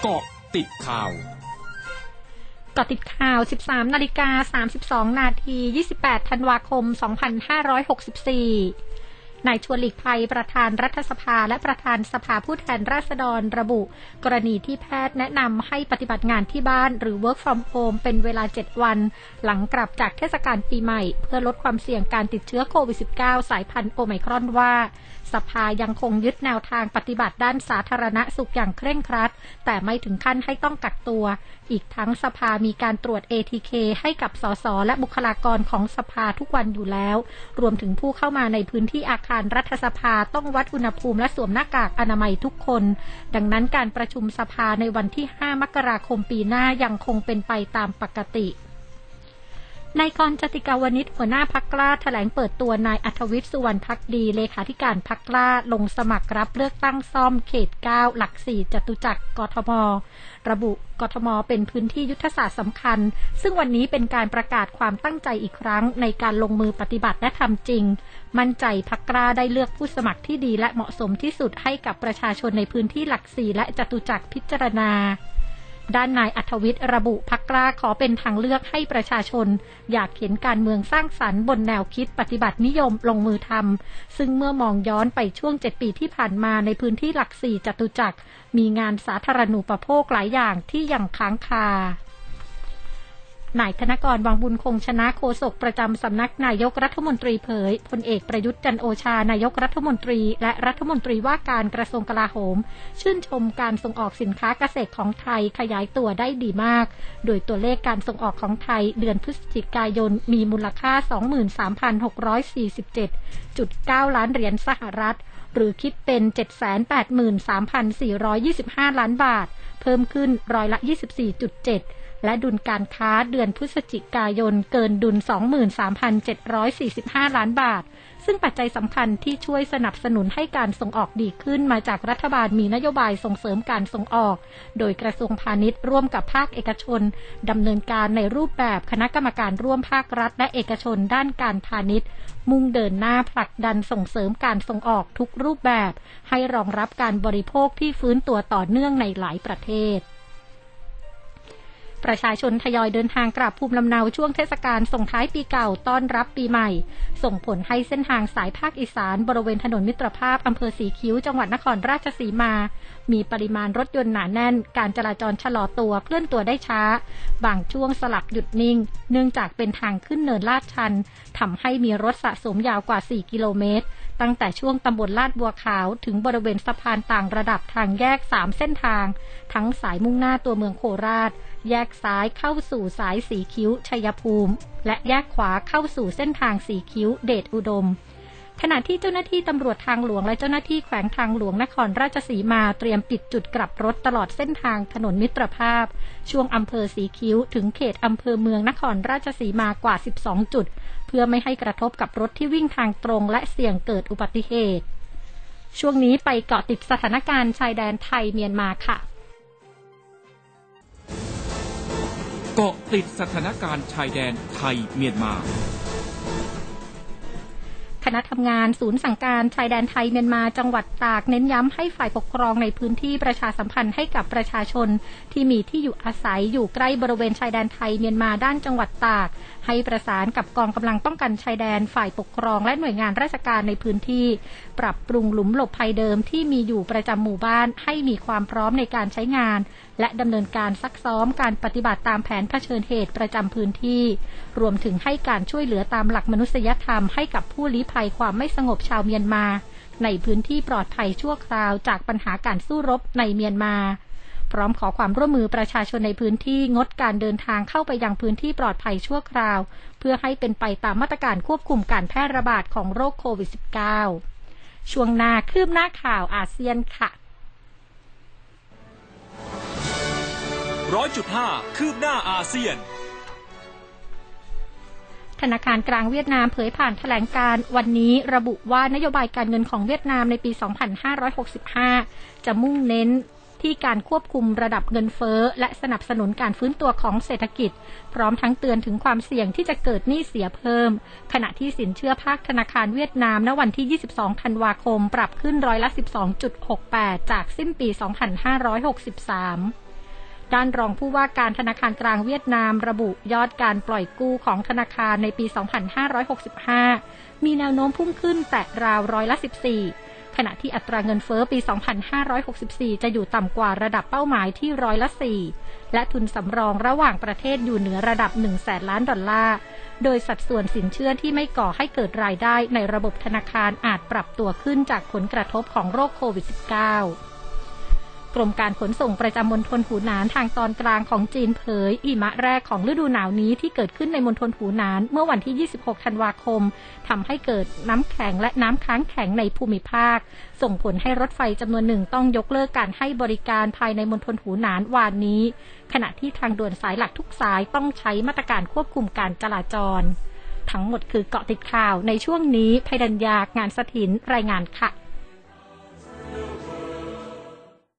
เกาะติดข่าวเกาะติดข่าว 13 นาฬิกา 32 นาที 28 ธันวาคม 2564 นายชวนหลีกภัยประธานรัฐสภาและประธานสภาผู้แทนราษฎรระบุ กรณีที่แพทย์แนะนำให้ปฏิบัติงานที่บ้านหรือ work from home เป็นเวลา 7 วัน หลังกลับจากเทศกาลปีใหม่ เพื่อลดความเสี่ยงการติดเชื้อโควิด -19 สายพันธุ์โอไมครอนว่า สภายังคงยึดแนวทางปฏิบัติด้านสาธารณสุขอย่างเคร่งครัด แต่ไม่ถึงขั้นให้ต้องกักตัว อีกทั้งสภามีการตรวจ ATK ให้กับสสและบุคลากรของสภาทุกวันอยู่แล้ว รวมถึงผู้เข้ามาในพื้นที่อาคารรัฐสภาต้องวัดอุณหภูมิและสวมหน้ากากอนามัยทุกคน ดังนั้นการประชุมสภาในวันที่ 5 มกราคมปีหน้ายังคงเป็นไปตามปกติ นายกรจติกาวนิชหัวหน้าพักกล้าแถลงเปิดตัวนายอัธวิทย์สุวรรณพักดี เลขาธิการพักกล้าลงสมัครรับเลือกตั้งซ่อมเขต 9 หลักสี่จตุจักรกทม ระบุกทม เป็นพื้นที่ยุทธศาสตร์สำคัญ ซึ่งวันนี้เป็นการประกาศความตั้งใจอีกครั้ง ในการลงมือปฏิบัติและทำจริง มั่นใจพักกล้าได้เลือกผู้สมัครที่ดีและเหมาะสมที่สุดให้กับประชาชนในพื้นที่หลักสี่และจตุจักรพิจารณา ด้านนายอัธวิทย์ระบุพักกล้าขอเป็นทางเลือกให้ประชาชน อยากเห็นการเมืองสร้างสรรค์บนแนวคิดปฏิบัตินิยมลงมือทำซึ่งเมื่อมองย้อนไปช่วงเจ็ดปีที่ผ่านมาในพื้นที่หลักสี่จตุจักร มีงานสาธารณูปโภคหลายอย่างที่ยังค้างคา นายธนกรวังบุญคงชนะโฆษกประจำสำนักนายกรัฐมนตรีเผยพลเอกประยุทธ์จันโอชานายกรัฐมนตรี และรัฐมนตรีว่าการกระทรวงกลาโหม ชื่นชมการส่งออกสินค้าเกษตรของไทยขยายตัวได้ดีมาก โดยตัวเลขการส่งออกของไทยเดือนพฤศจิกายนมีมูลค่า 23,647.9 ล้านเหรียญสหรัฐ หรือคิดเป็น 783,425 ล้านบาท เพิ่มขึ้นร้อยละ 24.7 และดุลการค้าเดือนพฤศจิกายนเกินดุล 23,745 ล้านบาท ซึ่งปัจจัยสำคัญที่ช่วยสนับสนุนให้การส่งออกดีขึ้นมาจากรัฐบาลมีนโยบายส่งเสริมการส่งออก โดยกระทรวงพาณิชย์ร่วมกับภาคเอกชนดำเนินการในรูปแบบคณะกรรมการร่วมภาครัฐ และเอกชนด้านการพาณิชย์ มุ่งเดินหน้าผลักดันส่งเสริมการส่งออกทุกรูปแบบ ให้รองรับการบริโภคที่ฟื้นตัวต่อเนื่องในหลายประเทศ ประชาชนทยอยเดินทางกลับภูมิลำเนาช่วงเทศกาลส่งท้ายปีเก่าต้อนรับปีใหม่ ส่งผลให้เส้นทางสายภาคอีสาน บริเวณถนนมิตรภาพอำเภอสีคิ้วจังหวัดนครราชสีมา มีปริมาณรถยนต์หนาแน่น การจราจรชะลอตัวเคลื่อนตัวได้ช้า บางช่วงสลับหยุดนิ่ง เนื่องจากเป็นทางขึ้นเนินลาดชันทำให้มีรถสะสมยาวกว่า 4 กิโลเมตร ตั้งแต่ช่วงตำบลลาดบัวขาวถึงบริเวณสะพานต่างระดับทางแยก 3 เส้นทาง ทั้งสายมุ่งหน้าตัวเมืองโคราช แยกซ้ายเข้าสู่สายสีคิ้วชัยภูมิ และแยกขวาเข้าสู่เส้นทางสีคิ้วเดชอุดม ขณะที่เจ้าหน้าที่ตำรวจทางหลวงและเจ้าหน้าที่แขวงทางหลวงนครราชสีมาเตรียมปิดจุดกลับรถตลอดเส้นทางถนนมิตรภาพ ช่วงอำเภอสีคิ้ว ถึงเขตอำเภอเมืองนครราชสีมากว่า 12 จุด เพื่อไม่ให้กระทบกับรถที่วิ่งทางตรงและเสี่ยงเกิดอุบัติเหตุ ช่วงนี้ไปเกาะติดสถานการณ์ชายแดนไทยเมียนมาค่ะ เกาะติดสถานการณ์ชายแดนไทยเมียนมา ณะทำงาน ศูนย์สั่งการชายแดนไทยเมียนมาจังหวัดตากเน้นย้ำให้ฝ่ายปกครองในพื้นที่ประชาสัมพันธ์ให้กับประชาชน ที่มีที่อยู่อาศัยอยู่ใกล้บริเวณชายแดนไทยเมียนมาด้านจังหวัดตาก ให้ประสานกับกองกำลังป้องกันชายแดนฝ่ายปกครองและหน่วยงานราชการในพื้นที่ ปรับปรุงหลุมหลบภัยเดิมที่มีอยู่ประจำหมู่บ้าน ให้มีความพร้อมในการใช้งาน และดำเนินการซักซ้อมการปฏิบัติตามแผนเผชิญเหตุประจำพื้นที่ รวมถึงให้การช่วยเหลือตามหลักมนุษยธรรมให้กับผู้ลี้ภัยความไม่สงบชาวเมียนมา ในพื้นที่ปลอดภัยชั่วคราวจากปัญหาการสู้รบในเมียนมา พร้อมขอความร่วมมือประชาชนในพื้นที่งดการเดินทางเข้าไปยังพื้นที่ปลอดภัยชั่วคราว เพื่อให้เป็นไปตามมาตรการควบคุมการแพร่ระบาดของโรคโควิด -19 ช่วงนาคืบหน้าข่าวอาเซียนค่ะร้อยจุดห้าคืบหน้าอาเซียน ธนาคารกลางเวียดนามเผยผ่านแถลงการวันนี้ระบุว่านโยบายการเงินของเวียดนามในปี 2565 จะมุ่งเน้นที่การควบคุมระดับเงินเฟ้อ และสนับสนุนการฟื้นตัวของเศรษฐกิจ พร้อมทั้งเตือนถึงความเสี่ยงที่จะเกิดหนี้เสียเพิ่ม ขณะที่สินเชื่อภาคธนาคารเวียดนามณวันที่ 22 ธันวาคม ปรับขึ้นร้อยละ 12.68 จากสิ้นปี 2563 ด้านรองผู้ว่าการธนาคารกลางเวียดนาม ระบุยอดการปล่อยกู้ของธนาคารในปี 2565 มีแนวโน้มพุ่งขึ้นแต่ราวร้อยละ 14 ขณะที่อัตราเงินเฟอ้อปี 2564 จะอยู่ต่ำกว่าระดับเป้าหมายที่ร้อยละ 4 และทุนสำรองระหว่างประเทศอยู่เหนือระดับ1แสนล้านดอลลาร์ โดยสัดส่วนสินเชื่อที่ไม่ก่อให้เกิดรายได้ในระบบธนาคารอาจปรับตัวขึ้นจากผลกระทบของโรคโควิด -19 กรมการขนส่งประจำมณฑลหูหนานทางตอนกลางของจีนเผยหิมะแรกของฤดูหนาวนี้ที่เกิดขึ้นในมณฑลหูหนาน เมื่อวันที่ 26 ธันวาคมทำให้เกิดน้ำแข็งและน้ำค้างแข็งในภูมิภาค ส่งผลให้รถไฟจำนวนหนึ่งต้องยกเลิกการให้บริการภายในมณฑลหูหนานวานนี้ ขณะที่ทางด่วนสายหลักทุกสายต้องใช้มาตรการควบคุมการจราจร ทั้งหมดคือเกาะติดข่าวในช่วงนี้ภัยดัญญางานสถินรายงานค่ะ